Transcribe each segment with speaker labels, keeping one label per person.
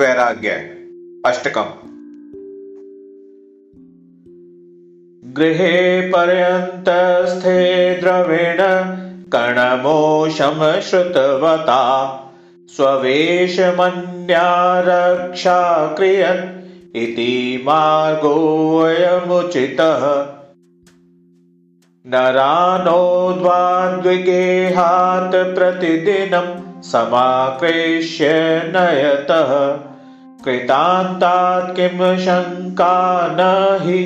Speaker 1: वैराग्य अष्टकम् गृहे पर्यन्तस्थे द्रविण कणमोषम श्रुतवता स्ववेशमन्यारक्षा क्रियन् इति मार्गोऽयमुचितः नरानोद्वाद्विगेहात् प्रतिदिनं समाकृष्य नयतः कृतान्तात् किं शङ्का न हि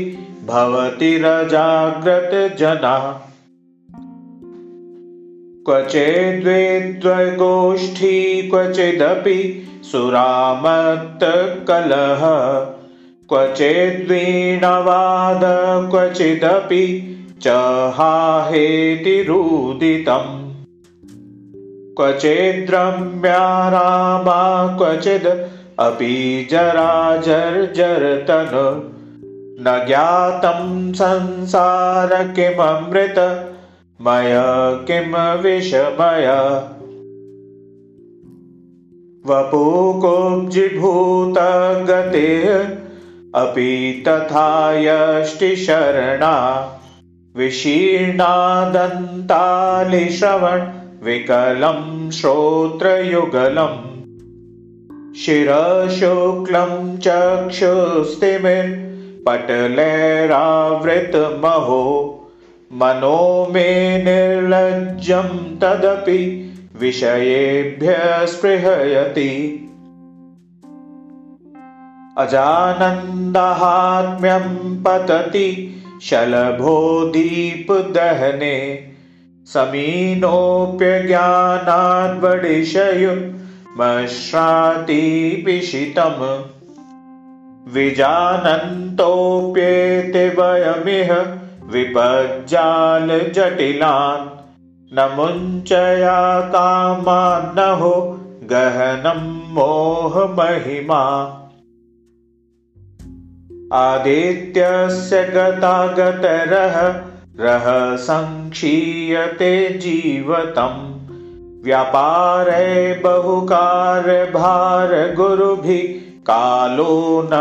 Speaker 1: भवति रजाग्रतजना। क्वचिद्विद्वगोष्ठी क्वचिदपि सुरामत्तकलह। क्वचिद्वीणवाद क्वचिदपि च हाहेतिरुदितम् क्वचिद्रम्या रामा क्वचिद् अपि जराजर्जरतन। न ज्ञातं संसार किममृत मय किं विषमय। वपुकुब्जिभूतगतिः अपि तथा यष्टिशरणा विशीर्णादन्तालिश्रवण विकलं श्रोत्रयुगलम् शिरशुक्लं चक्षुस्तिमिर्पटलैरावृतमहो मनो मे निर्लज्जं तदपि विषयेभ्यः स्पृहयति। अजानन्दहात्म्यं पतति शलभो दीपदहने समीनोऽप्यज्ञानाद्वडिशयुमश्रातिपिशितम् विजानन्तोऽप्येति वयमिह विपज्जालजटिलान्। न मुञ्चया कामान्नहो गहनं मोहमहिमा। आदित्यस्य गतागतरः रः सङ्क्षीयते जीवतम् व्यापारे बहुकारभारगुरुभिः कालो न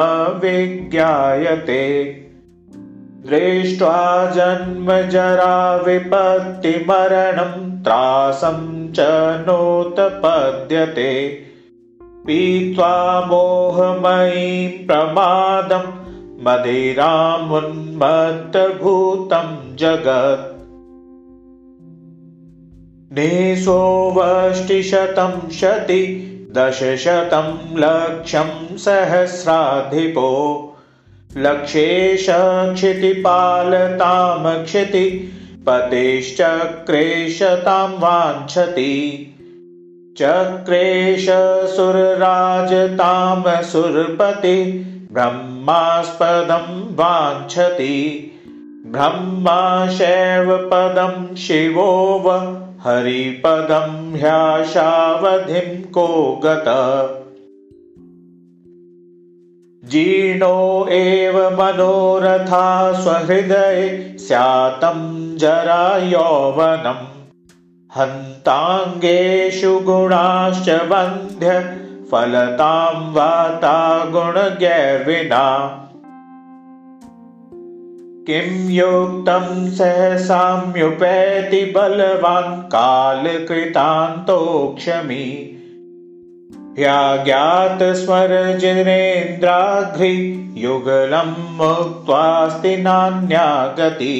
Speaker 1: विज्ञायते। दृष्ट्वा जन्मजरा विपत्तिमरणं त्रासं च नोत्पद्यते। पीत्वा मोहमयीं प्रमादम् मदिरामुन्मत्तभूतं जगत् निसोवष्टिशतं शति दशशतं लक्षं सहस्राधिपो। लक्षेश क्षितिपालतां क्षिति पतिश्चक्रेशतां वाञ्छति। चक्रेश सुरराजतां सुरपति ब्रह्मास्पदं वाञ्छति ब्रह्मा शैवपदं शिवो व हरिपदं ह्याशावधिं को गत। जीर्णो एव मनोरथा स्वहृदये स्यातं जरा यौवनम् हन्ताङ्गेषु गुणाश्च बन्ध्य फलतां वाता गुणगैर्विना किं युक्तं सहसाम्युपैति बलवान् कालकृतान्तोक्षमी? ह्याज्ञातस्मरजिनेन्द्राघ्रि युगलं मुक्त्वास्ति नान्या गति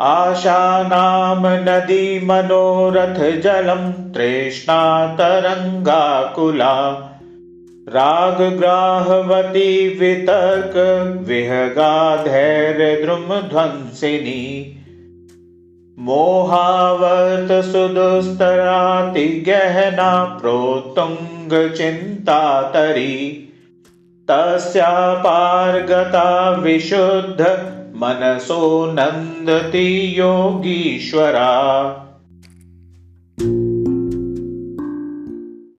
Speaker 1: आशानां नदी मनोरथजलं तृष्णातरङ्गाकुला रागग्राहवती वितर्कविहगाधैर्यद्रुमध्वंसिनी मोहावतसुदुस्तरातिगहना प्रोत्तुङ्गचिन्तातरी तस्यापार्गता विशुद्ध मनसो नन्दति योगीश्वरा